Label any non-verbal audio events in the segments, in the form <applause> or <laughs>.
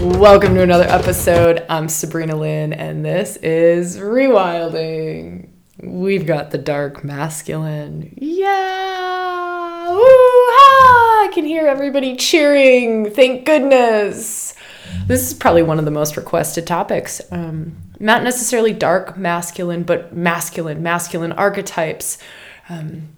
Welcome to another episode. I'm Sabrina Lynn, and this is Rewilding. We've got the dark masculine. Yeah! Woo! Ah! I can hear everybody cheering. Thank goodness. This is probably one of the most requested topics. Um, not necessarily dark masculine, but masculine, masculine archetypes. Um,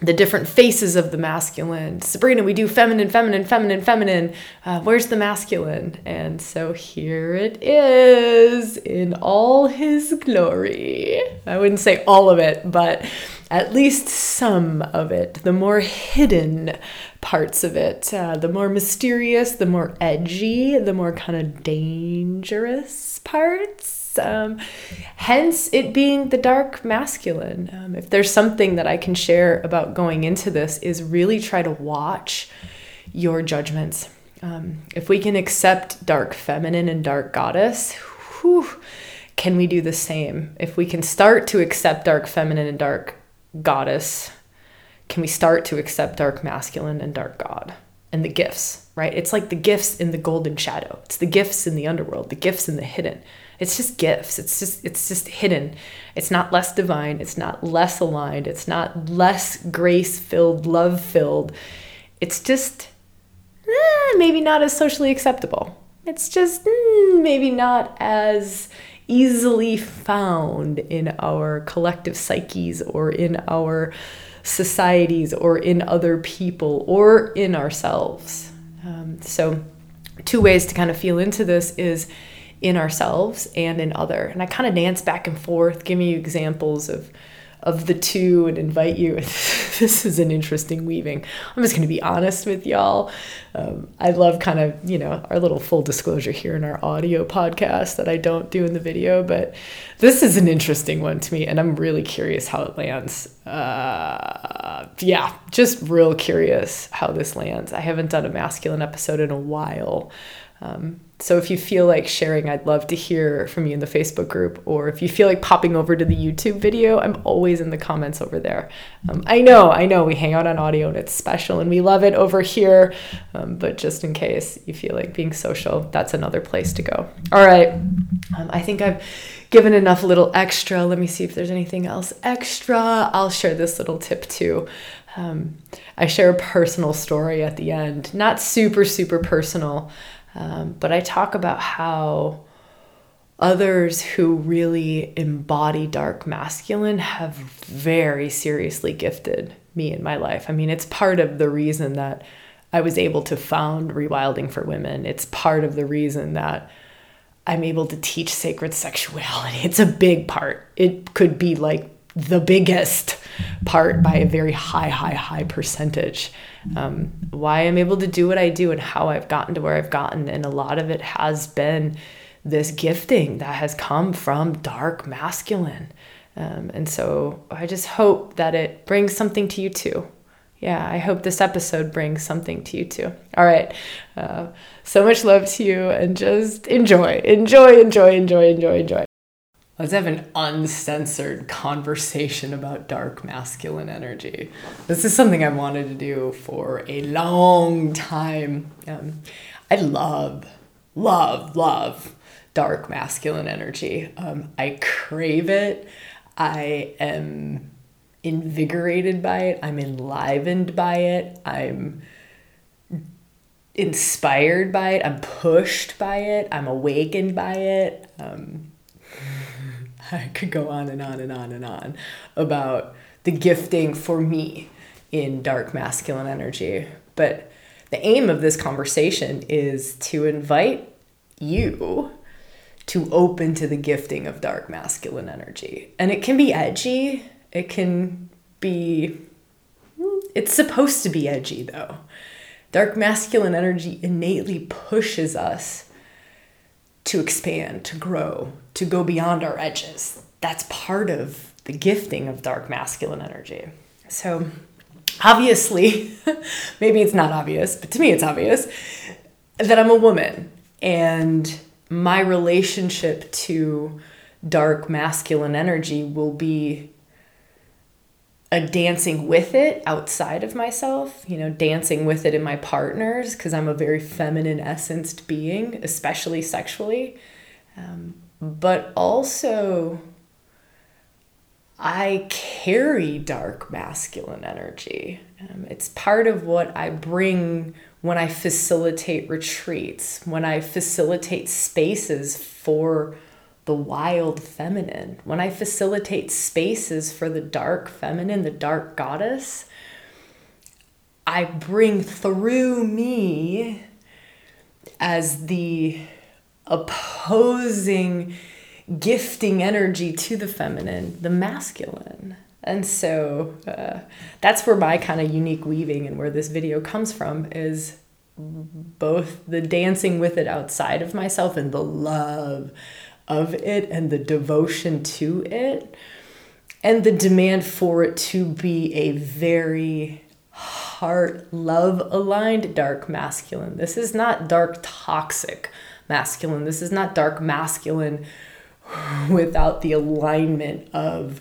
the different faces of the masculine. Sabrina, we do feminine, feminine, feminine, feminine. Uh, where's the masculine? And so here it is in all his glory. I wouldn't say all of it, but at least some of it. The more hidden parts of it, uh, the more mysterious, the more edgy, the more kind of dangerous parts um, hence, it being the dark masculine. Um, if there's something that I can share about going into this, is really try to watch your judgments. Um, if we can accept dark feminine and dark goddess, whew, can we do the same? If we can start to accept dark feminine and dark goddess, can we start to accept dark masculine and dark god and the gifts, right? It's like the gifts in the golden shadow. It's the gifts in the underworld, the gifts in the hidden. It's just gifts. It's just it's just hidden. It's not less divine. It's not less aligned. It's not less grace-filled, love-filled. It's just eh, maybe not as socially acceptable. It's just mm, maybe not as easily found in our collective psyches or in our societies or in other people or in ourselves. Um, so, two ways to kind of feel into this is in ourselves and in other. And I kind of dance back and forth, giving you examples of of the two and invite you. <laughs> this is an interesting weaving. I'm just going to be honest with y'all. Um, I love kind of, you know, our little full disclosure here in our audio podcast that I don't do in the video, but this is an interesting one to me and I'm really curious how it lands. Uh, yeah, just real curious how this lands. I haven't done a masculine episode in a while. Um, so if you feel like sharing, I'd love to hear from you in the Facebook group. Or if you feel like popping over to the YouTube video, I'm always in the comments over there. Um, I know, I know we hang out on audio and it's special and we love it over here. Um, but just in case you feel like being social, that's another place to go. All right. Um, I think I've given enough little extra. Let me see if there's anything else extra. I'll share this little tip too. Um, I share a personal story at the end, not super, super personal. Um, but I talk about how others who really embody dark masculine have very seriously gifted me in my life. I mean, it's part of the reason that I was able to found Rewilding for Women. It's part of the reason that I'm able to teach sacred sexuality. <laughs> It's a big part. It could be like the biggest part by a very high, high, high percentage. Um, why I'm able to do what I do and how I've gotten to where I've gotten. And a lot of it has been this gifting that has come from dark masculine. Um, and so I just hope that it brings something to you too. Yeah, I hope this episode brings something to you too. All right. Uh, so much love to you and just enjoy, enjoy, enjoy, enjoy, enjoy, enjoy. Let's have an uncensored conversation about dark masculine energy. This is something I've wanted to do for a long time. Um, I love, love, love dark masculine energy. Um, I crave it. I am invigorated by it. I'm enlivened by it. I'm inspired by it. I'm pushed by it. I'm awakened by it. Um, <laughs> I could go on and on and on and on about the gifting for me in dark masculine energy. But the aim of this conversation is to invite you to open to the gifting of dark masculine energy. And it can be edgy, it can be, it's supposed to be edgy though. Dark masculine energy innately pushes us to expand, to grow, to go beyond our edges. That's part of the gifting of dark masculine energy. So, obviously, <laughs> maybe it's not obvious, but to me it's obvious that I'm a woman and my relationship to dark masculine energy will be a dancing with it outside of myself, you know, dancing with it in my partners because I'm a very feminine essenced being, especially sexually. Um, but also, I carry dark masculine energy. Um, it's part of what I bring when I facilitate retreats, when I facilitate spaces for the wild feminine, when I facilitate spaces for the dark feminine, the dark goddess, I bring through me as the opposing gifting energy to the feminine, the masculine. And so uh, that's where my kind of unique weaving and where this video comes from is both the dancing with it outside of myself and the love of it and the devotion to it and the demand for it to be a very heart love aligned dark masculine. This is not dark toxic masculine. This is not dark masculine <sighs> without the alignment of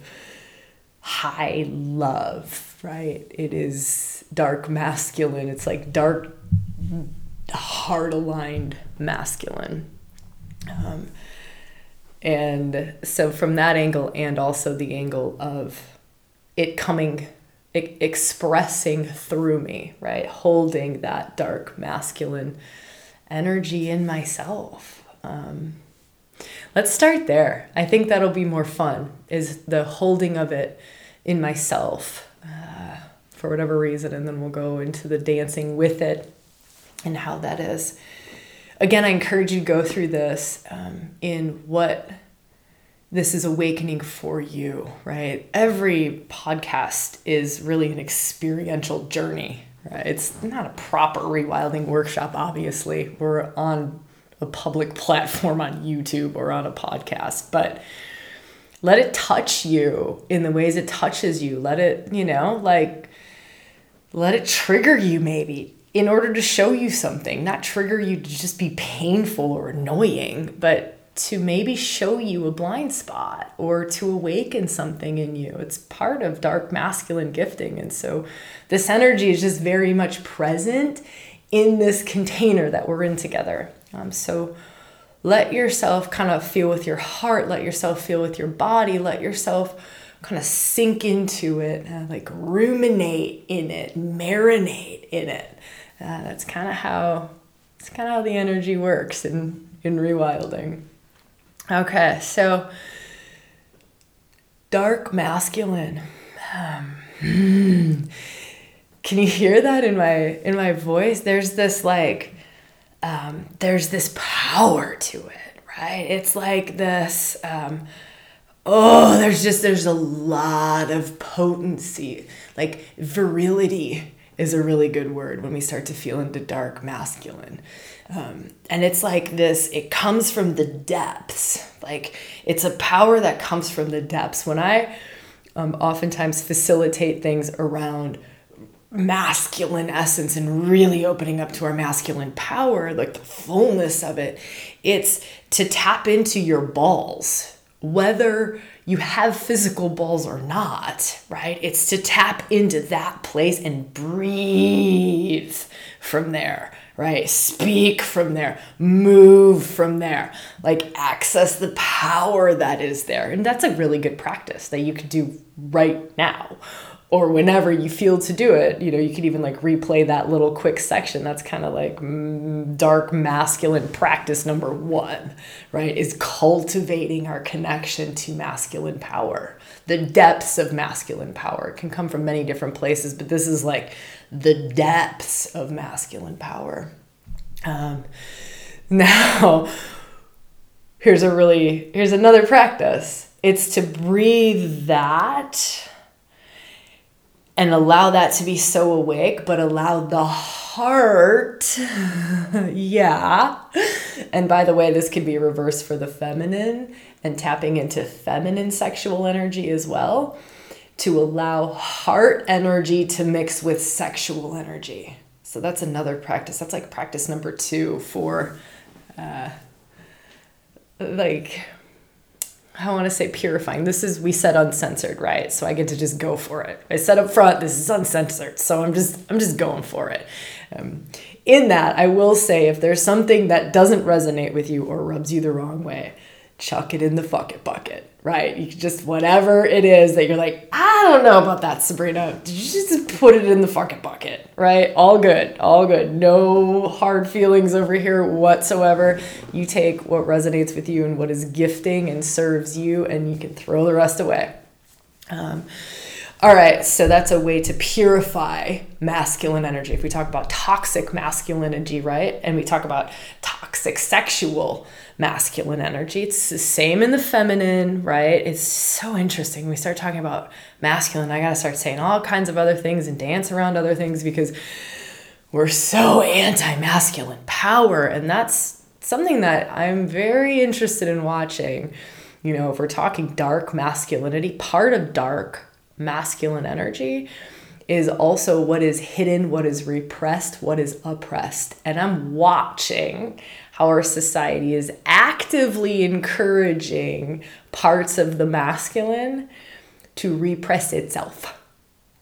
high love, right? It is dark masculine. It's like dark heart aligned masculine. Um, and so, from that angle, and also the angle of it coming, expressing through me, right? Holding that dark masculine energy in myself. Um, let's start there. I think that'll be more fun, is the holding of it in myself uh, for whatever reason. And then we'll go into the dancing with it and how that is again, I encourage you to go through this um, in what this is awakening for you, right? Every podcast is really an experiential journey, right? It's not a proper rewilding workshop, obviously. We're on a public <laughs> platform on YouTube or on a podcast, but let it touch you in the ways it touches you. Let it, you know, like, let it trigger you maybe in order to show you something, not trigger you to just be painful or annoying, but to maybe show you a blind spot or to awaken something in you. It's part of dark masculine gifting. And so this energy is just very much present in this container that we're in together. Um, so let yourself kind of feel with your heart, let yourself feel with your body, let yourself kind of sink into it, uh, like ruminate in it, marinate in it. Uh, that's kind of how it's kind of how the energy works in in rewilding. Okay, so dark masculine. Um, can you hear that in my in my voice? There's this like um, there's this power to it, right? It's like this. Um, oh, there's just there's a lot of potency, like virility is a really good word when we start to feel into dark masculine. Um, and it's like this, it comes from the depths. Like it's a power that comes from the depths. When I um, oftentimes facilitate things around masculine essence and really opening up to our masculine power, like the fullness of it, it's to tap into your balls, whether you have physical balls or not, right? It's to tap into that place and breathe from there, right? Speak from there, move from there, like access the power that is there. And that's a really good practice that you could do right now or whenever you feel to do it you know you could even like replay that little quick section. That's kind of like mm, dark masculine practice number one right is cultivating our connection to masculine power. The depths of masculine power. It can come from many different places but this is like the depths of masculine power. Um, <laughs> now here's a really here's another practice. It's to breathe that and allow that to be so awake, but allow the heart, <laughs> yeah. And by the way, this could be reversed for the feminine and tapping into feminine sexual energy as well, to allow heart energy to mix with sexual energy. So that's another practice. That's like practice number two for uh, like I want to say purifying. This is we said uncensored, right? So I get to just go for it. I said up front, this is uncensored, so I'm just I'm just going for it. Um, in that, I will say if there's something that doesn't resonate with you or rubs you the wrong way, chuck it in the fuck it bucket, right? You just whatever it is that you're like, I don't know about that, Sabrina. Did You just put it in the fucking bucket, right? All good, all good. No hard feelings over here whatsoever. You take what resonates with you and what is gifting and serves you, and you can throw the rest away. Um, all right, so that's a way to purify masculine energy. If we talk about toxic masculinity, right? And we talk about toxic sexual masculine energy, it's the same in the feminine, right? It's so interesting. We start talking about masculine, I got to start saying all kinds of other things and dance around other things because we're so anti masculine power. And that's something that I'm very interested in watching. You know, if we're talking dark masculinity, part of dark masculine energy is also what is hidden, what is repressed, what is oppressed. And I'm watching how our society is actively encouraging parts of the masculine to repress itself,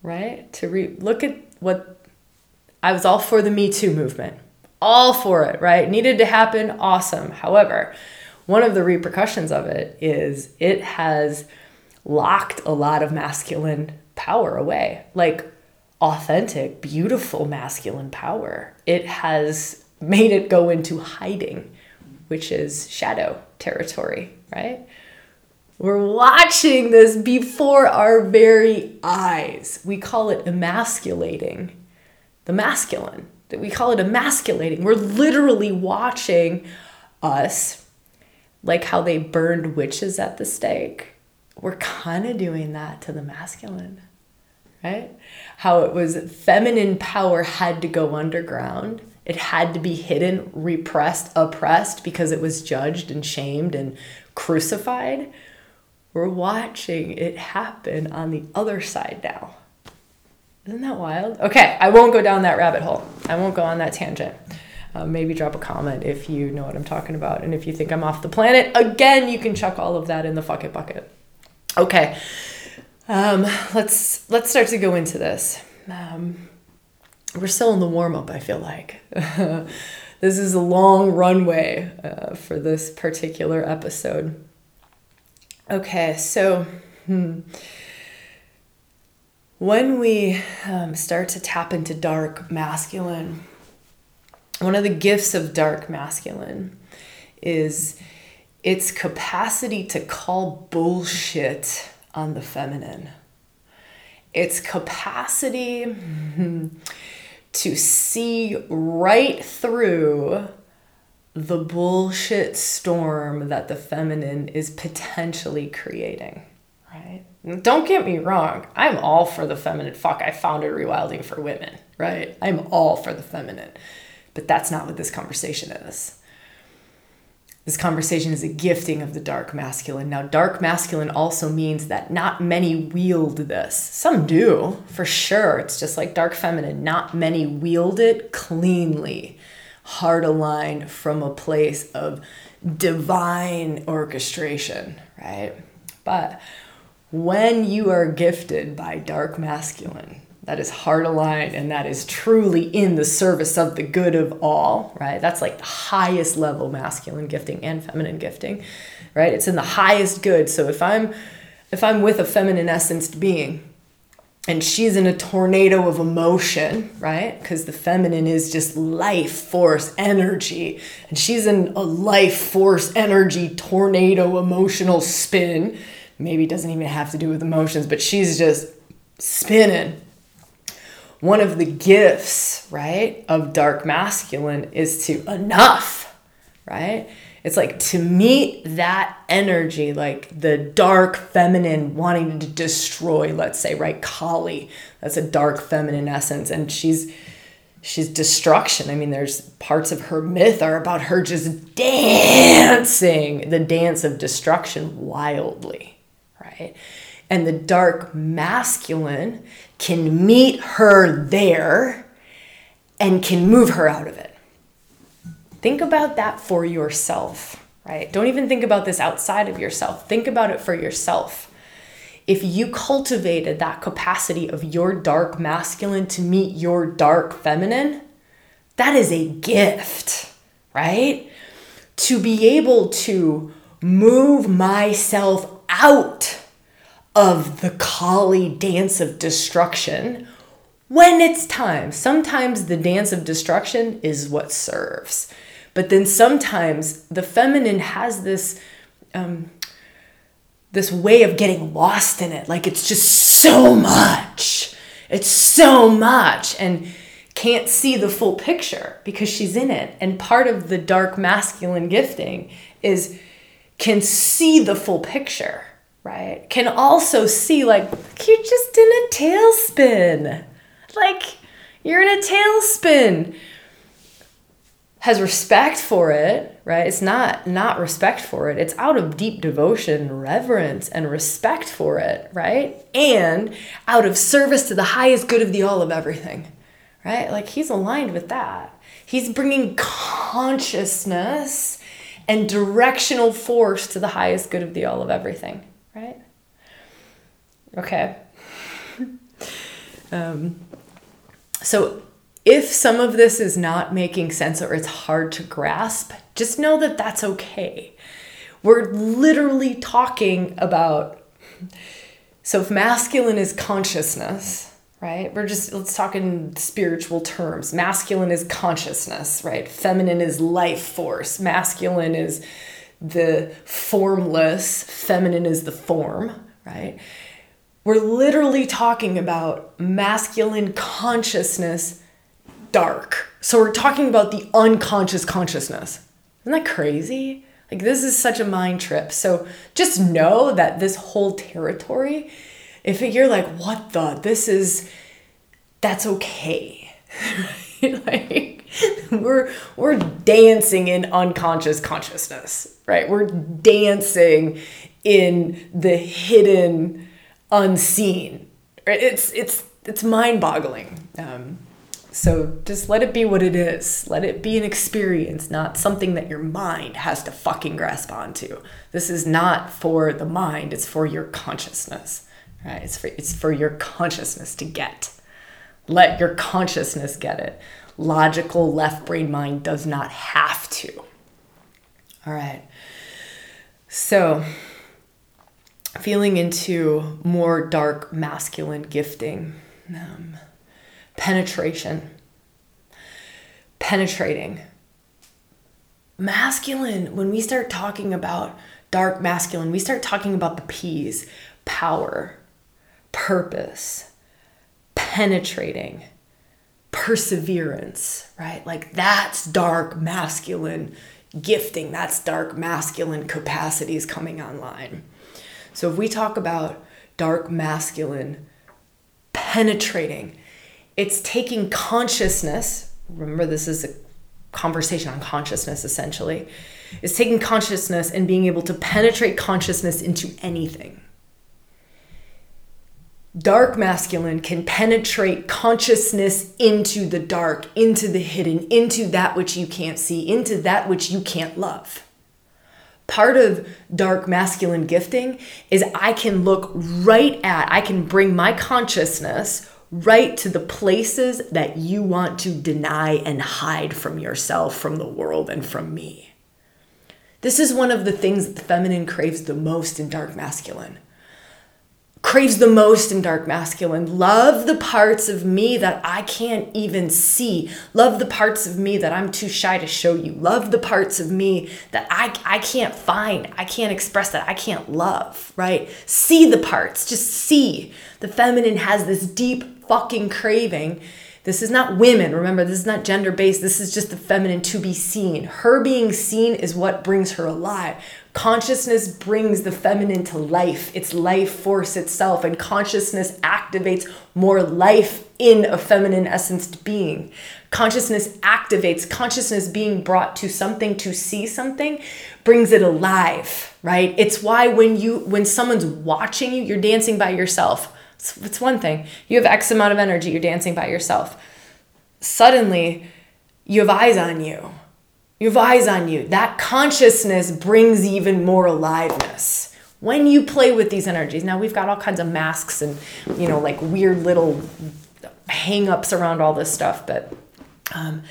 right? To re- look at what I was all for the Me Too movement, all for it, right? Needed to happen, awesome. However, one of the repercussions of it is it has locked a lot of masculine power away. Like authentic, beautiful masculine power. It has made it go into hiding, which is shadow territory, right? We're watching this before our very eyes. We call it emasculating the masculine. That We call it emasculating. We're literally watching us, like how they burned witches at the stake we're kind of doing that to the masculine, right? How it was feminine power had to go underground. It had to be hidden, repressed, oppressed because it was judged and shamed and crucified. We're watching it happen on the other side now. Isn't that wild? Okay, I won't go down that rabbit hole. I won't go on that tangent. Uh, maybe drop a comment if you know what I'm talking about. And if you think I'm off the planet, again, you can chuck all of that in the fuck it bucket. Okay, um, let's let's start to go into this. Um, we're still in the warm up. I feel like <laughs> this is a long runway uh, for this particular episode. Okay, so hmm, when we um, start to tap into dark masculine, one of the gifts of dark masculine is its capacity to call bullshit on the feminine, its capacity hmm, to see right through the bullshit storm that the feminine is potentially creating, right? Don't get me wrong, I'm all for the feminine. Fuck, I founded Rewilding for Women, right? I'm all for the feminine. But that's not what this conversation is. This conversation is a gifting of the dark masculine. Now, dark masculine also means that not many wield this. Some do, for sure. It's just like dark feminine. Not many wield it cleanly, heart aligned from a place of divine orchestration, right? But when you are gifted by dark masculine, that is heart aligned and that is truly in the service of the good of all, right? That's like the highest level masculine gifting and feminine gifting, right? It's in the highest good. So if I'm if I'm with a feminine essenced being and she's in a tornado of emotion, right? Because the feminine is just life force energy. And she's in a life force energy tornado emotional spin. Maybe doesn't even have to do with emotions, but she's just spinning one of the gifts, right, of dark masculine is to enough, right? It's like to meet that energy, like the dark feminine wanting to destroy, let's say, right? Kali, that's a dark feminine essence. And she's she's destruction. I mean, there's parts of her myth are about her just dancing, the dance of destruction wildly, right? And the dark masculine can meet her there and can move her out of it. Think about that for yourself, right? Don't even think about this outside of yourself. Think about it for yourself. If you cultivated that capacity of your dark masculine to meet your dark feminine, that is a gift, right? To be able to move myself out of the Kali dance of destruction when it's time. Sometimes the dance of destruction is what serves. But then sometimes the feminine has this um, this way of getting lost in it. Like it's just so much. It's so much. And can't see the full picture because she's in it. And part of the dark masculine gifting is can see the full picture, right? Can also see, like, you're just in a tailspin. Like, you're in a tailspin. Has respect for it, right? It's not not respect for it. It's out of deep devotion, reverence, and respect for it, right? And out of service to the highest good of the all of everything right? Like he's aligned with that. He's bringing consciousness and directional force to the highest good of the all of everything, right? Okay. <laughs> um, so if some of this is not making sense or it's hard to grasp, just know that that's okay. We're literally talking about. So, if masculine is consciousness, right? We're just, let's talk in spiritual terms. Masculine is consciousness, right? Feminine is life force. Masculine is the formless, feminine is the form, right? We're literally talking about masculine consciousness dark. So we're talking about the unconscious consciousness. Isn't that crazy? Like, this is such a mind trip. So just know that this whole territory if you're like, what the, this is, that's okay. <laughs> like <laughs> we're we're dancing in unconscious consciousness, right? We're dancing in the hidden, unseen. Right? It's it's it's mind-boggling. Um, so just let it be what it is. Let it be an experience, not something that your mind has to fucking grasp onto. This is not for the mind, it's for your consciousness. Right? It's for, it's for your consciousness to get. Let your consciousness get it. Logical left brain mind does not have to. All right. So, feeling into more dark masculine gifting, um, penetration, penetrating. Masculine, when we start talking about dark masculine, we start talking about the P's power, purpose, penetrating, perseverance, right? Like that's dark masculine gifting, that's dark masculine capacities coming online. So if we talk about dark masculine penetrating, it's taking consciousness, remember this is a conversation on consciousness essentially, it's taking consciousness and being able to penetrate consciousness into anything dark masculine can penetrate consciousness into the dark, into the hidden, into that which you can't see, into that which you can't love. Part of dark masculine gifting is I can look right at, I can bring my consciousness right to the places that you want to deny and hide from yourself, from the world, and from me. This is one of the things that the feminine craves the most in dark masculine craves the most in dark masculine. Love the parts of me that I can't even see. Love the parts of me that I'm too shy to show you. Love the parts of me that I, I can't find. I can't express that. I can't love, right? See the parts. Just see. The feminine has this deep fucking craving this is not women. Remember, this is not gender based. This is just the feminine to be seen. Her being seen is what brings her alive. Consciousness brings the feminine to life. It's life force itself, and consciousness activates more life in a feminine essenced being. Consciousness activates, consciousness being brought to something to see something brings it alive, right? It's why when you when someone's watching you, you're dancing by yourself it's, it's one thing. You have X amount of energy, you're dancing by yourself. Suddenly, you have eyes on you. You have eyes on you. That consciousness brings even more aliveness. When you play with these energies, now we've got all kinds of masks and, you know, like weird little hang ups around all this stuff, but um,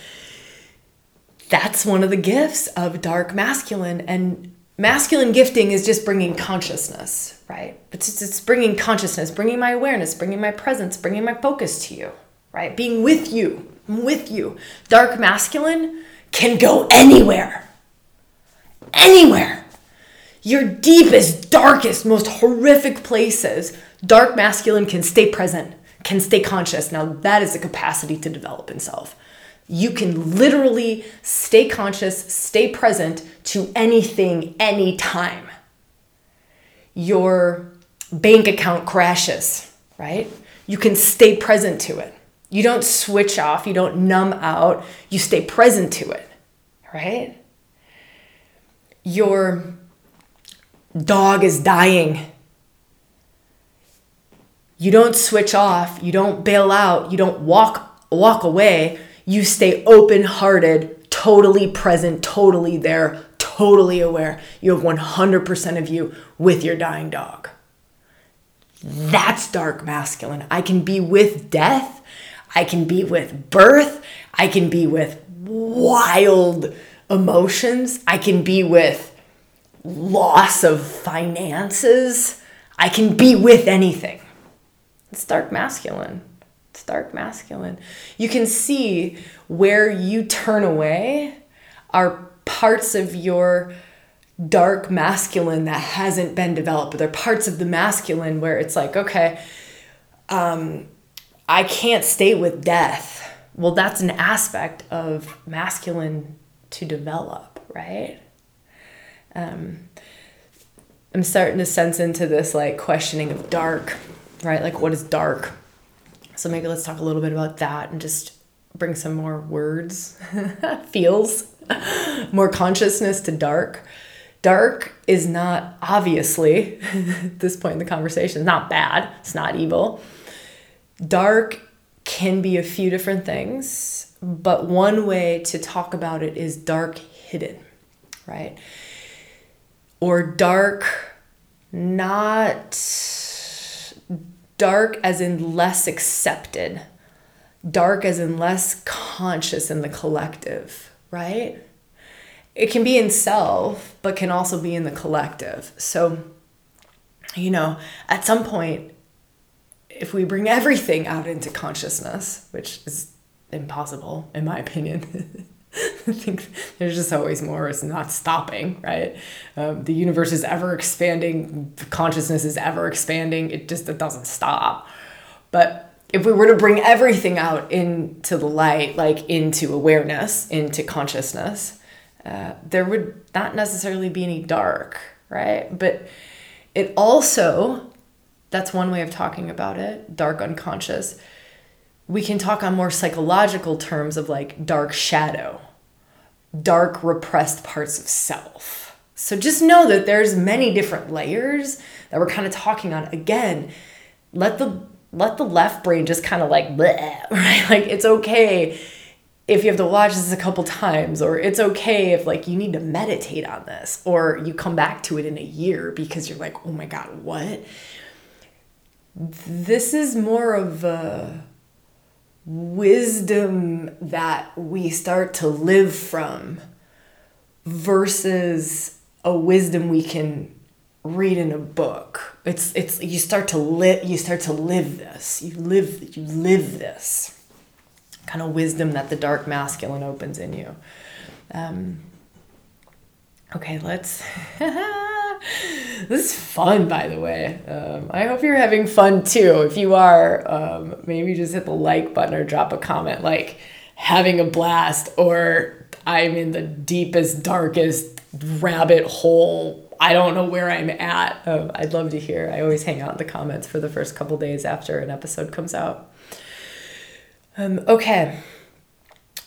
that's one of the gifts of dark masculine. And masculine gifting is just bringing consciousness, right? It's, it's bringing consciousness, bringing my awareness, bringing my presence, bringing my focus to you, right? Being with you, I'm with you. Dark masculine can go anywhere. Anywhere. Your deepest, darkest, most horrific places, dark masculine can stay present, can stay conscious. Now, that is a capacity to develop in self. You can literally stay conscious, stay present to anything, anytime. Your bank account crashes, right? You can stay present to it. You don't switch off, you don't numb out, you stay present to it, right? Your dog is dying. You don't switch off, you don't bail out, you don't walk walk away. You stay open-hearted, totally present, totally there, totally aware. You have 100% of you with your dying dog. That's dark masculine. I can be with death I can be with birth. I can be with wild emotions. I can be with loss of finances. I can be with anything. It's dark masculine. It's dark masculine. You can see where you turn away are parts of your dark masculine that hasn't been developed. But they're parts of the masculine where it's like, okay, um, I can't stay with death. Well, that's an aspect of masculine to develop, right? Um, I'm starting to sense into this like questioning of dark, right? Like, what is dark? So maybe let's talk a little bit about that and just bring some more words, <laughs> feels, more consciousness to dark. Dark is not obviously, <laughs> at this point in the conversation, not bad. It's not evil dark can be a few different things, but one way to talk about it is dark hidden, right? Or dark, not dark as in less accepted, dark as in less conscious in the collective, right? It can be in self, but can also be in the collective. So, you know, at some point, if we bring everything out into consciousness, which is impossible in my opinion. <laughs> I think there's just always more. It's not stopping, right? Um, the universe is ever expanding. Consciousness is ever expanding. It just it doesn't stop. But if we were to bring everything out into the light, like into awareness, into consciousness, uh, there would not necessarily be any dark, right? But it also that's one way of talking about it, dark unconscious. We can talk on more psychological terms of like dark shadow, dark repressed parts of self. So just know that there's many different layers that we're kind of talking on. Again, let the let the left brain just kind of like bleh, <laughs> right? Like it's okay if you have to watch this a couple times or it's okay if like you need to meditate on this or you come back to it in a year because you're like, "Oh my god, what?" This is more of a wisdom that we start to live from versus a wisdom we can read in a book. It's it's you start to live you start to live this. You live you live this kind of wisdom that the dark masculine opens in you. Um, okay let's <laughs> <laughs> this is fun, by the way. Um, I hope you're having fun too. If you are, um, maybe just hit the like button or drop a comment like having a blast or I'm in the deepest, darkest rabbit hole. I don't know where I'm at. Um, I'd love to hear. I always hang out in the comments for the first couple days after an episode comes out. Um, okay.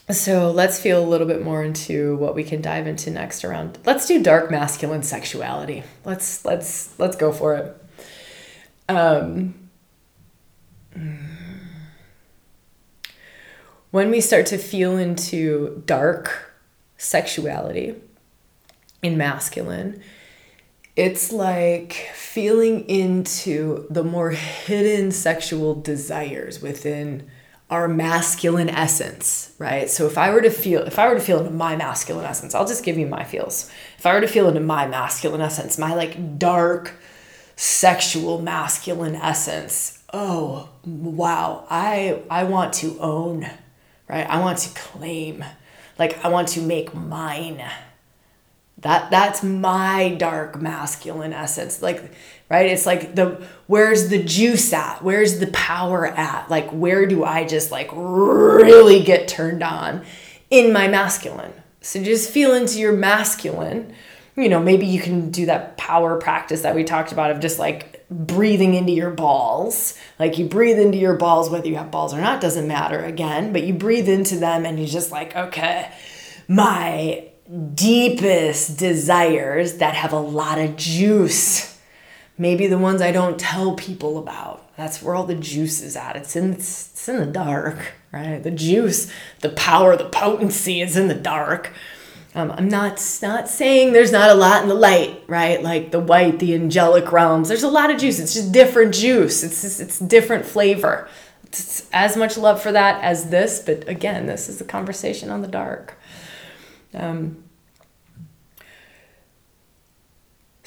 So let's feel a little bit more into what we can dive into next around. Let's do dark masculine sexuality. Let's let's let's go for it. Um, when we start to feel into dark sexuality in masculine, it's like feeling into the more hidden sexual desires within our masculine essence, right? So if I were to feel if I were to feel into my masculine essence, I'll just give you my feels. If I were to feel into my masculine essence, my like dark sexual masculine essence, oh, wow, I I want to own, right? I want to claim. Like I want to make mine that that's my dark masculine essence like right? It's like the where's the juice at? Where's the power at? Like where do i just like really get turned on in my masculine? So just feel into your masculine. You know maybe you can do that power practice that we talked about of just like breathing into your balls. Like you breathe into your balls whether you have balls or not doesn't matter again but you breathe into them and you just like okay my deepest desires that have a lot of juice. Maybe the ones I don't tell people about. That's where all the juice is at. It's in it's in the dark, right? The juice, the power, the potency is in the dark. Um, I'm not not saying there's not a lot in the light, right? Like the white, the angelic realms. There's a lot of juice. It's just different juice. It's just, it's different flavor. It's as much love for that as this, but again, this is a conversation on the dark. Um,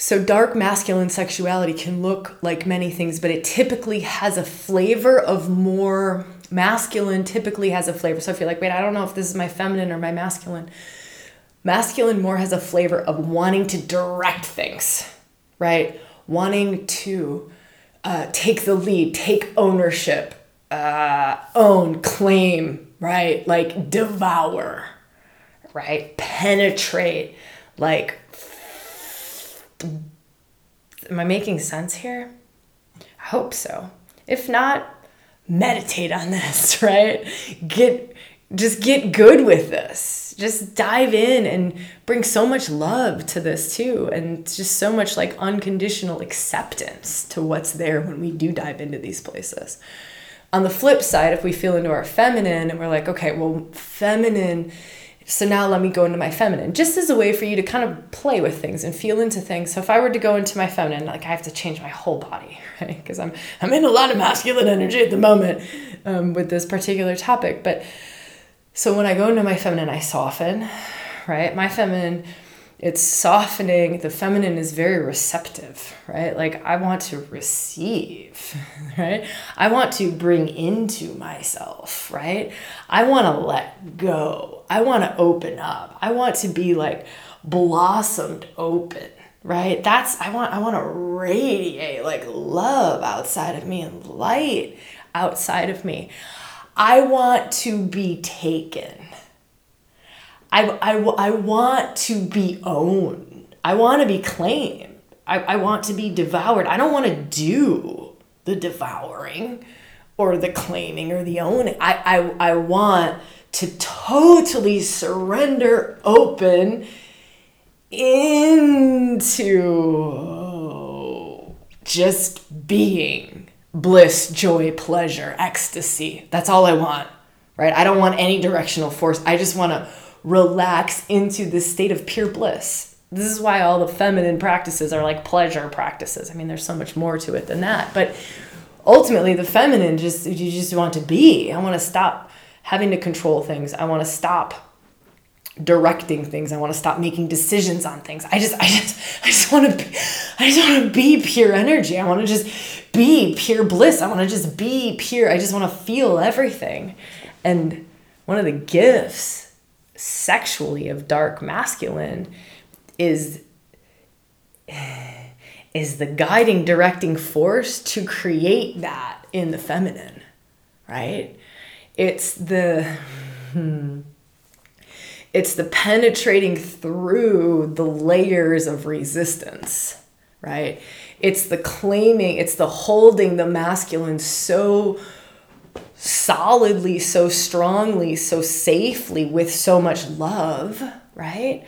so, dark masculine sexuality can look like many things, but it typically has a flavor of more masculine, typically has a flavor. So, if you're like, wait, I don't know if this is my feminine or my masculine, masculine more has a flavor of wanting to direct things, right? Wanting to uh, take the lead, take ownership, uh, own, claim, right? Like devour right? Penetrate. Like, am I making sense here? I hope so. If not, meditate on <laughs> this, right? Get just get good with this. Just dive in and bring so much love to this too and just so much like unconditional acceptance to what's there when we do dive into these places. On the flip side, if we feel into our feminine and we're like, okay, well, feminine so now let me go into my feminine, just as a way for you to kind of play with things and feel into things. So if I were to go into my feminine, like I have to change my whole body, <laughs> right? Because I'm I'm in a lot of masculine energy at the moment um, with this particular topic. But so when I go into my feminine, I soften, right? My feminine it's softening the feminine is very receptive right? Like i want to receive <laughs> right? I want to bring into myself right? I want to let go. I want to open up. I want to be like blossomed open right? That's i want i want to radiate like love outside of me and light outside of me. I want to be taken I, I, I want to be owned. I want to be claimed. I, I want to be devoured. I don't want to do the devouring or the claiming or the owning. I, I, I want to totally surrender open into just being bliss, joy, pleasure, ecstasy. That's all I want, right? I don't want any directional force. I just want to relax into this state of pure bliss. This is why all the feminine practices are like pleasure practices. I mean, there's so much more to it than that. But ultimately, the feminine just, you just want to be. I want to stop having to control things. I want to stop directing things. I want to stop making decisions on things. I just, I just, <laughs> I just want to, be, I just want to be pure energy. I want to just be pure bliss. I want to just be pure. I just want to feel everything. And one of the gifts sexually of dark masculine is is the guiding directing force to create that in the feminine right? It's the hmm, it's the penetrating through the layers of resistance right? It's the claiming it's the holding the masculine so solidly, so strongly, so safely, with so much love, right?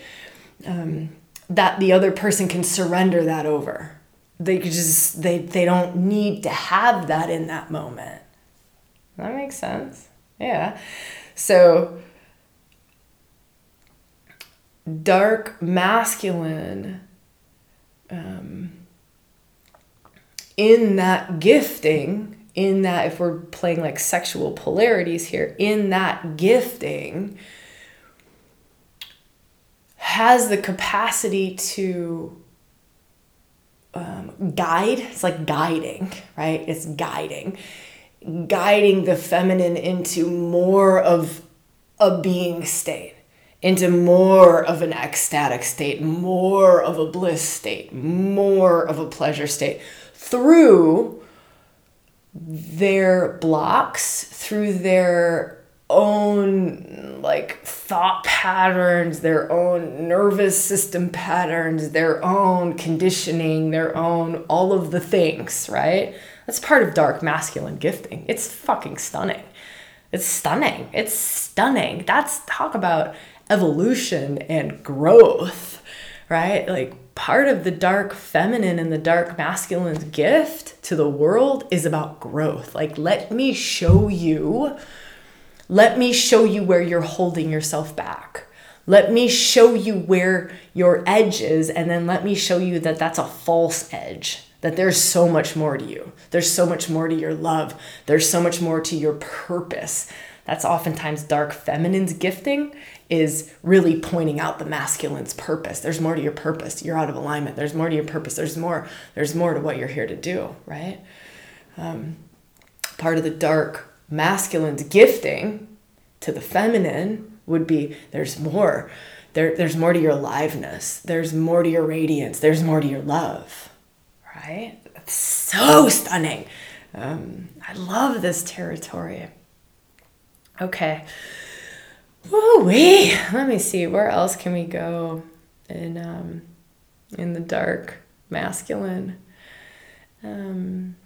Um, that the other person can surrender that over. They just they they don't need to have that in that moment. That makes sense. Yeah. So dark masculine um, in that gifting in that if we're playing like sexual polarities here in that gifting has the capacity to um, guide it's like guiding right? It's guiding. Guiding the feminine into more of a being state into more of an ecstatic state more of a bliss state more of a pleasure state through their blocks through their own like thought patterns, their own nervous system patterns, their own conditioning, their own all of the things, right? That's part of dark masculine gifting. It's fucking stunning. It's stunning. It's stunning. That's talk about evolution and growth, right? Like part of the dark feminine and the dark masculine's gift to the world is about growth. Like, let me show you, let me show you where you're holding yourself back. Let me show you where your edge is, and then let me show you that that's a false edge. That there's so much more to you. There's so much more to your love. There's so much more to your purpose. That's oftentimes dark feminine's gifting is really pointing out the masculine's purpose. There's more to your purpose. You're out of alignment. There's more to your purpose. There's more. There's more to what you're here to do, right? Um, part of the dark masculine's gifting to the feminine would be there's more. There, there's more to your aliveness. There's more to your radiance. There's more to your love, right? That's so stunning. Um, I love this territory. Okay. Woo wait, Let me see. Where else can we go in um, in the dark masculine? Um,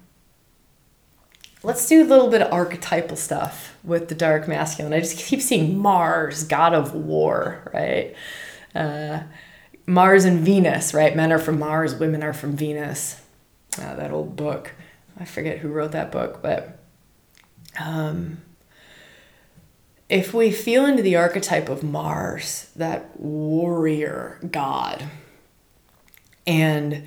let's do a little bit of archetypal stuff with the dark masculine. I just keep seeing Mars, god of war, right? Uh, Mars and Venus, right? Men are from Mars, women are from Venus. Uh, that old book. I forget who wrote that book, but um, if we feel into the archetype of Mars, that warrior god, and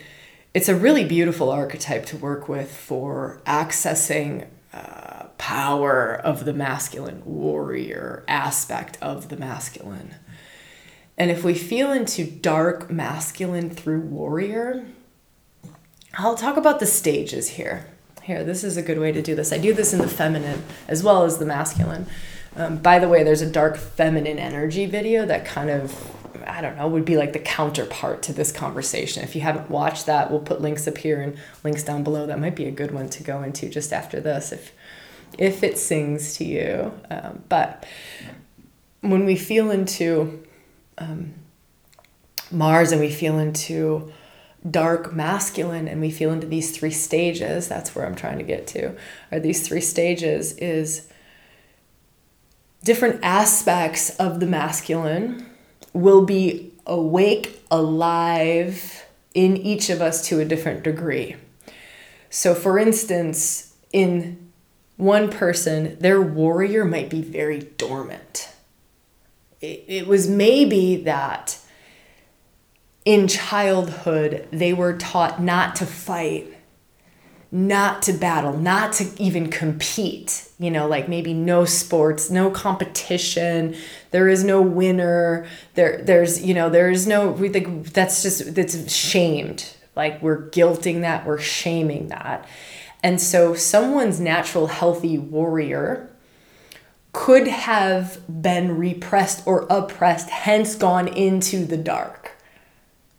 it's a really beautiful archetype to work with for accessing uh, power of the masculine, warrior aspect of the masculine. And if we feel into dark masculine through warrior, I'll talk about the stages here. Here, this is a good way to do this. I do this in the feminine as well as the masculine. Um, by the way, there's a dark feminine energy video that kind of, I don't know, would be like the counterpart to this conversation. If you haven't watched that, we'll put links up here and links down below. That might be a good one to go into just after this if, if it sings to you. Um, but when we feel into um, Mars and we feel into dark masculine and we feel into these three stages, that's where I'm trying to get to, are these three stages is different aspects of the masculine will be awake, alive in each of us to a different degree. So, for instance, in one person, their warrior might be very dormant. It, it was maybe that in childhood they were taught not to fight not to battle, not to even compete. You know, like maybe no sports, no competition. There is no winner. There, there's you know, there is no. We think that's just that's shamed. Like we're guilting that, we're shaming that, and so someone's natural healthy warrior could have been repressed or oppressed, hence gone into the dark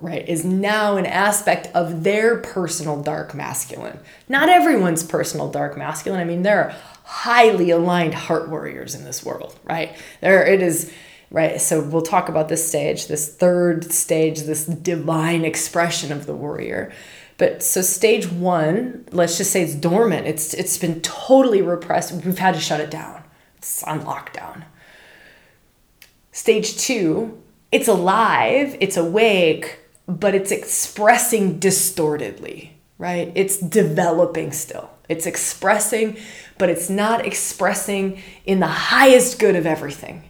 right, is now an aspect of their personal dark masculine. Not everyone's personal dark masculine. I mean, there are highly aligned heart warriors in this world, right? There it is, right? So we'll talk about this stage, this third stage, this divine expression of the warrior. But so stage one, let's just say it's dormant. It's it's been totally repressed. We've had to shut it down. It's on lockdown. Stage two, it's alive, it's awake, but it's expressing distortedly, right? It's developing still. It's expressing, but it's not expressing in the highest good of everything.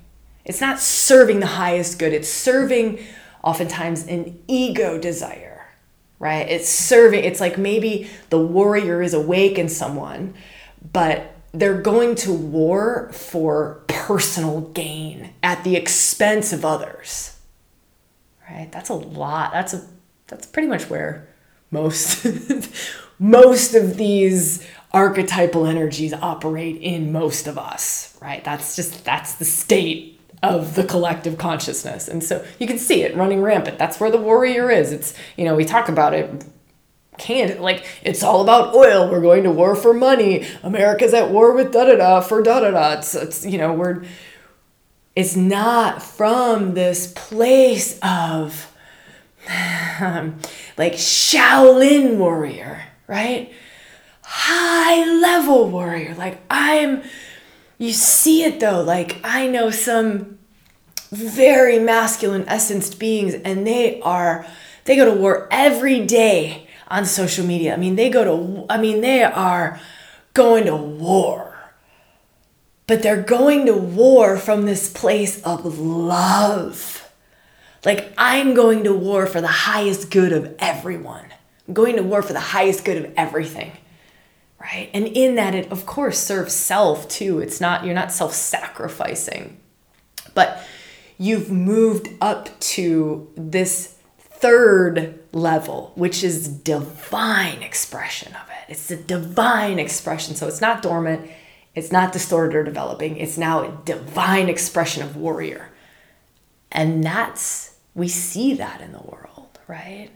It's not serving the highest good, it's serving oftentimes an ego desire, right? It's serving, it's like maybe the warrior is awake in someone, but they're going to war for personal gain at the expense of others. Right? That's a lot. That's a that's pretty much where most <laughs> most of these archetypal energies operate in most of us, right? That's just that's the state of the collective consciousness. And so you can see it running rampant. That's where the warrior is. It's, you know, we talk about it can't like it's all about oil. We're going to war for money. America's at war with da da da for da da da. It's, it's you know we're it's not from this place of um, <laughs> like Shaolin warrior, right? High level warrior. Like I'm you see it though. Like I know some very masculine essenced beings and they are they go to war every day on social media. I mean, they go to, I mean, they are going to war. But they're going to war from this place of love. Like, I'm going to war for the highest good of everyone. I'm going to war for the highest good of everything. Right? And in that, it of course serves self too. It's not, you're not self sacrificing, but you've moved up to this third level, which is divine expression of it. It's the divine expression. So it's not dormant, it's not distorted or developing. It's now a divine expression of warrior. And that's, we see that in the world, right?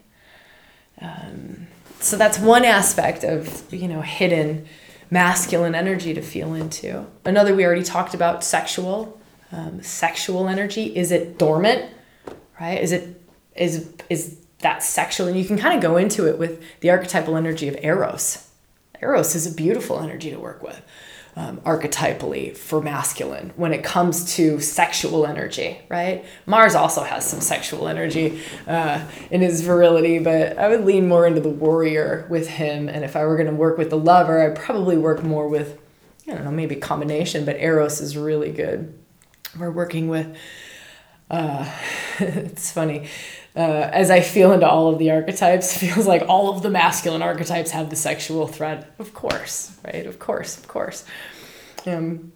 Um, so that's one aspect of, you know, hidden masculine energy to feel into. Another we already talked about sexual. Um, sexual energy is it dormant right is it is is that sexual and you can kind of go into it with the archetypal energy of eros eros is a beautiful energy to work with um, archetypally for masculine when it comes to sexual energy right? Mars also has some sexual energy uh, in his virility but i would lean more into the warrior with him. And if i were going to work with the lover i'd probably work more with i don't know maybe combination but eros is really good. We're working with uh, <laughs> it's funny uh, as I feel into all of the archetypes, <laughs> feels like all of the masculine archetypes have the sexual thread. Of course, right? Of course, of course. Um,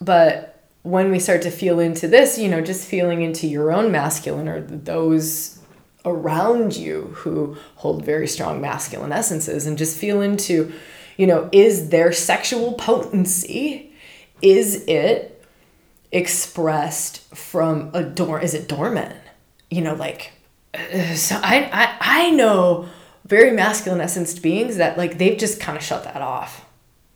but when we start to feel into this, you know, just feeling into your own masculine or those around you who hold very strong masculine essences and just feel into, you know, is their sexual potency, is it expressed from a door? Is it dormant? You know, like, uh, so I, I, I know very masculine essenced beings that like they've just kind of shut that off.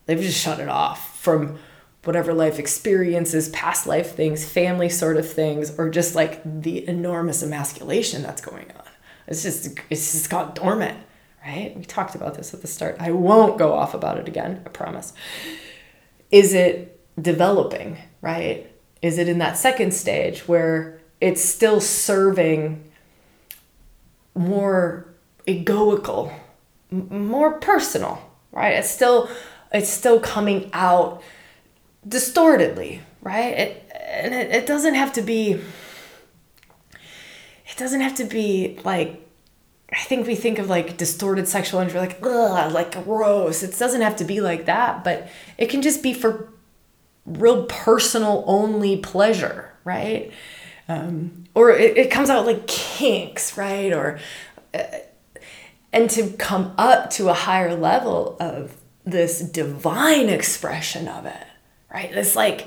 They've just shut it off from whatever life experiences, past life things, family sort of things, or just like the enormous emasculation that's going on. It's just it's just got dormant, right? We talked about this at the start. I won't go off about it again, I promise. Is it developing, right? Is it in that second stage where it's still serving more egoical, more personal, right? It's still it's still coming out distortedly, right? It and it, it doesn't have to be it doesn't have to be like I think we think of like distorted sexual energy like ugh, like gross. It doesn't have to be like that, but it can just be for real personal only pleasure, right? Um, or it, it comes out like kinks, right? Or uh, and to come up to a higher level of this divine expression of it, right? This like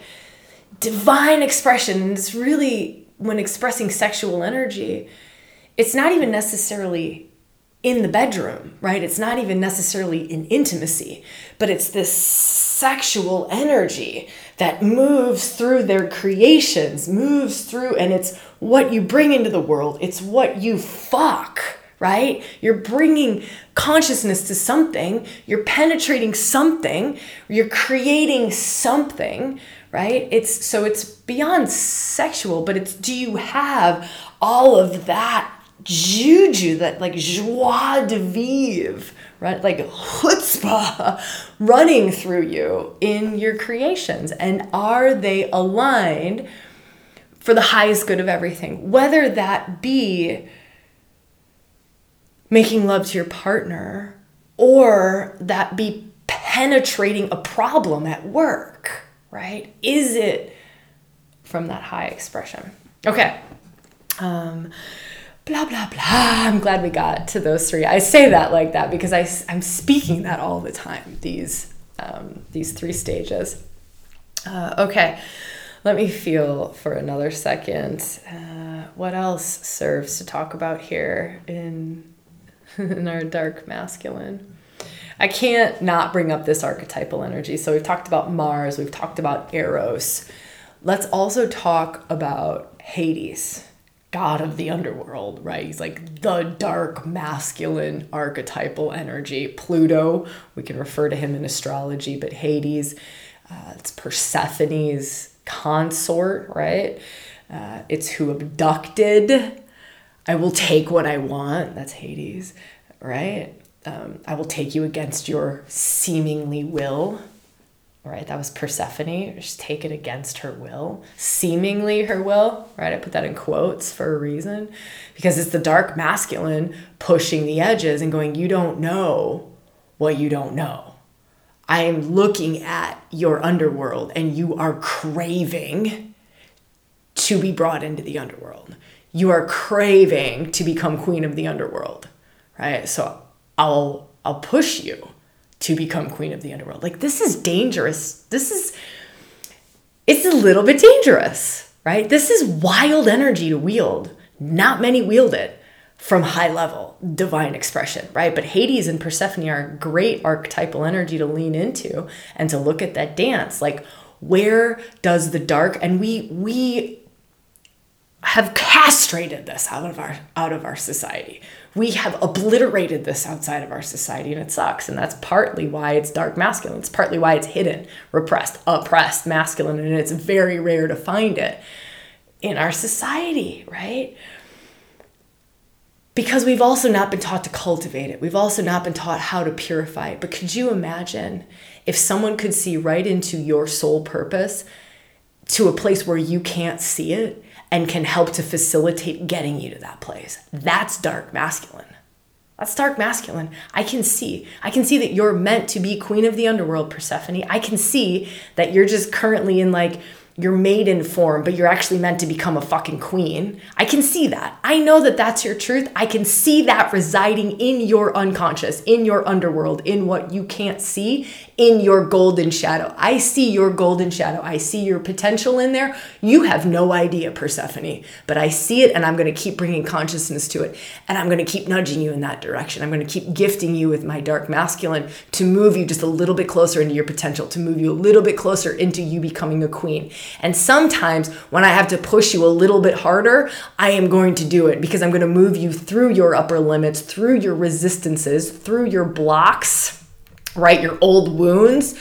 divine expression. It's really when expressing sexual energy, it's not even necessarily in the bedroom, right? It's not even necessarily in intimacy, but it's this sexual energy that moves through their creations, moves through, and it's what you bring into the world. It's what you fuck, right? You're bringing consciousness to something, you're penetrating something, you're creating something, right? It's so it's beyond sexual, but it's do you have all of that juju, that like joie de vivre, right? Like chutzpah <laughs> running through you in your creations. And are they aligned for the highest good of everything, whether that be making love to your partner or that be penetrating a problem at work, right? Is it from that high expression? Okay. Um, blah, blah, blah. I'm glad we got to those three. I say that like that because I, I'm speaking that all the time, these, um, these three stages. Uh, okay. Let me feel for another second. Uh, what else serves to talk about here in <laughs> in our dark masculine? I can't not bring up this archetypal energy. So we've talked about Mars, we've talked about Eros. Let's also talk about Hades, god of the underworld, right? He's like the dark masculine archetypal energy. Pluto, we can refer to him in astrology, but Hades, uh, it's Persephone's consort, right? Uh, it's who abducted. I will take what I want. That's Hades, right? Um, I will take you against your seemingly will, right? That was Persephone. Just taken against her will, seemingly her will, right? I put that in quotes for a reason because it's the dark masculine pushing the edges and going, You don't know what you don't know I am looking at your underworld and you are craving to be brought into the underworld. You are craving to become queen of the underworld, right? So I'll I'll push you to become queen of the underworld. Like this is dangerous. This is it's a little bit dangerous, right? This is wild energy to wield. Not many wield it from high level divine expression, right? But Hades and Persephone are great archetypal energy to lean into and to look at that dance. Like, where does the dark and we we have castrated this out of our out of our society. We have obliterated this outside of our society and it sucks. And that's partly why it's dark masculine. It's partly why it's hidden, repressed, oppressed masculine, and it's very rare to find it in our society, right? because we've also not been taught to cultivate it. We've also not been taught how to purify it. But could you imagine if someone could see right into your soul purpose to a place where you can't see it and can help to facilitate getting you to that place? That's dark masculine. That's dark masculine. I can see. I can see that you're meant to be queen of the underworld, Persephone. I can see that you're just currently in like your maiden form, but you're actually meant to become a fucking queen. I can see that. I know that that's your truth. I can see that residing in your unconscious, in your underworld, in what you can't see, in your golden shadow. I see your golden shadow. I see your potential in there. You have no idea, Persephone, but I see it and I'm going to keep bringing consciousness to it. And I'm going to keep nudging you in that direction. I'm going to keep gifting you with my dark masculine to move you just a little bit closer into your potential, to move you a little bit closer into you becoming a queen. And sometimes when I have to push you a little bit harder, I am going to do it because I'm going to move you through your upper limits, through your resistances, through your blocks, right? Your old wounds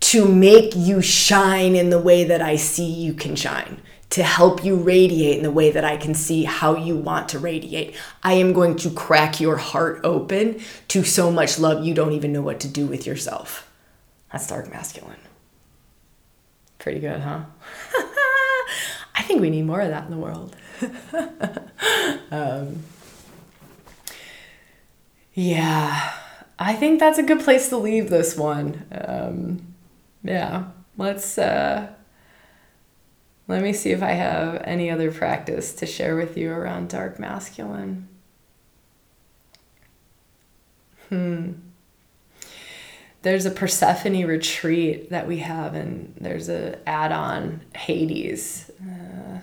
to make you shine in the way that I see you can shine to help you radiate in the way that I can see how you want to radiate. I am going to crack your heart open to so much love you don't even know what to do with yourself. That's dark masculine. Pretty good, huh? <laughs> I think we need more of that in the world. <laughs> um, yeah, I think that's a good place to leave this one. Um, yeah, let's. Uh, let me see if I have any other practice to share with you around dark masculine. Hmm there's a Persephone retreat that we have, and there's a add-on Hades. Uh,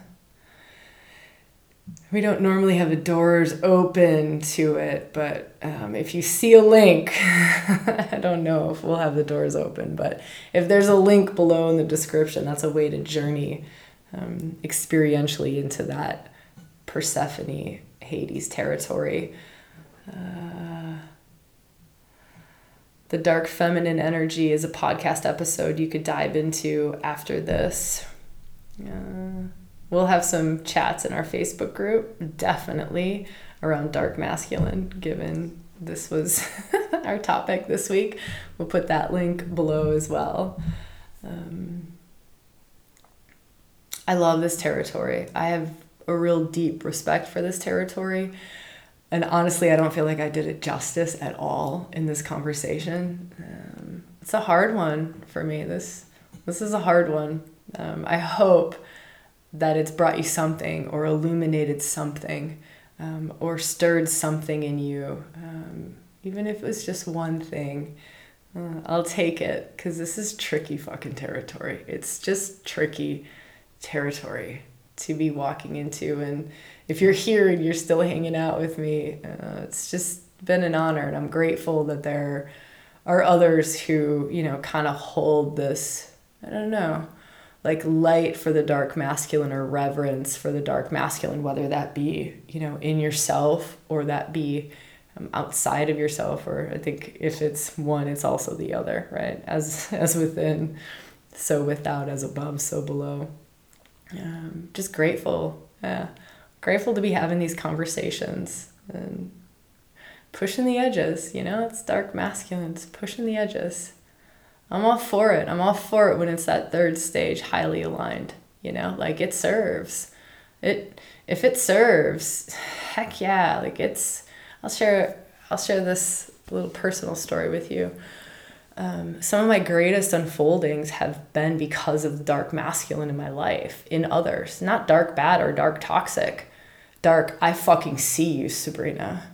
we don't normally have the doors open to it, but um, if you see a link, <laughs> I don't know if we'll have the doors open, but if there's a link below in the description, that's a way to journey um, experientially into that Persephone Hades territory. Uh, the dark feminine energy is a podcast episode you could dive into after this. Uh, we'll have some chats in our Facebook group, definitely around dark masculine, given this was <laughs> our topic this week. We'll put that link below as well. Um, I love this territory. I have a real deep respect for this territory. And honestly, I don't feel like I did it justice at all in this conversation. Um, it's a hard one for me. This this is a hard one. Um, I hope that it's brought you something or illuminated something um, or stirred something in you, um, even if it was just one thing. Uh, I'll take it because this is tricky fucking territory. It's just tricky territory to be walking into. And if you're here and you're still hanging out with me, uh, it's just been an honor. And I'm grateful that there are others who, you know, kind of hold this, I don't know, like light for the dark masculine or reverence for the dark masculine, whether that be, you know, in yourself or that be um, outside of yourself or i think if it's one it's also the other right? As <laughs> as within so without as above so below. Um, just grateful yeah. Grateful to be having these conversations and pushing the edges you know? It's dark masculine it's pushing the edges i'm all for it i'm all for it when it's that third stage highly aligned you know like it serves it if it serves <sighs> heck yeah like it's I'll share I'll share this little personal story with you. Um, some of my greatest unfoldings have been because of the dark masculine in my life in others, not dark bad or dark toxic. Dark, I fucking see you, Sabrina.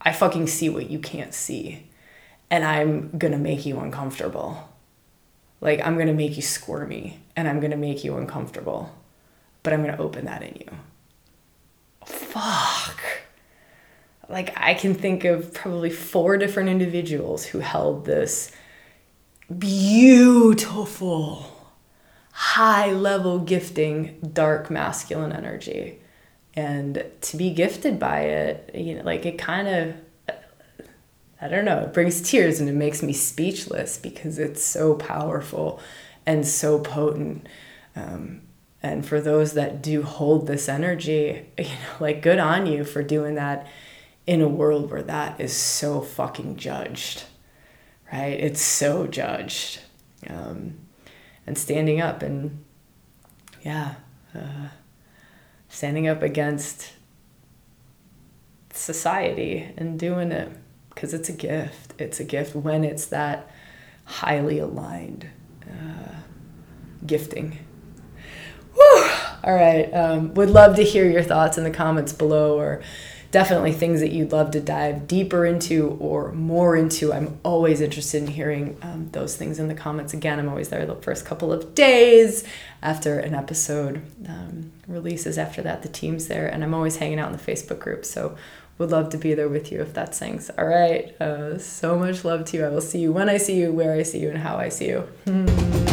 I fucking see what you can't see. And I'm gonna make you uncomfortable. Like, I'm gonna make you squirmy and I'm gonna make you uncomfortable. But I'm gonna open that in you. Fuck like I can think of probably four different individuals who held this beautiful high level gifting dark masculine energy and to be gifted by it you know like it kind of i don't know it brings tears and it makes me speechless because it's so powerful and so potent um, and for those that do hold this energy <laughs> you know like good on you for doing that in a world where that is so fucking judged, right? It's so judged. Um, and standing up and, yeah, uh, standing up against society and doing it because it's a gift. It's a gift when it's that highly aligned uh, gifting. Whew. All right. Um, would love to hear your thoughts in the comments below or definitely things that you'd love to dive deeper into or more into. I'm always interested in hearing um, those things in the comments. Again, I'm always there the first couple of days after an episode um, releases. After that, the team's there, and I'm always hanging out in the Facebook group. So would love to be there with you if that things. All right. Uh, so much love to you. I will see you when I see you, where I see you, and how I see you.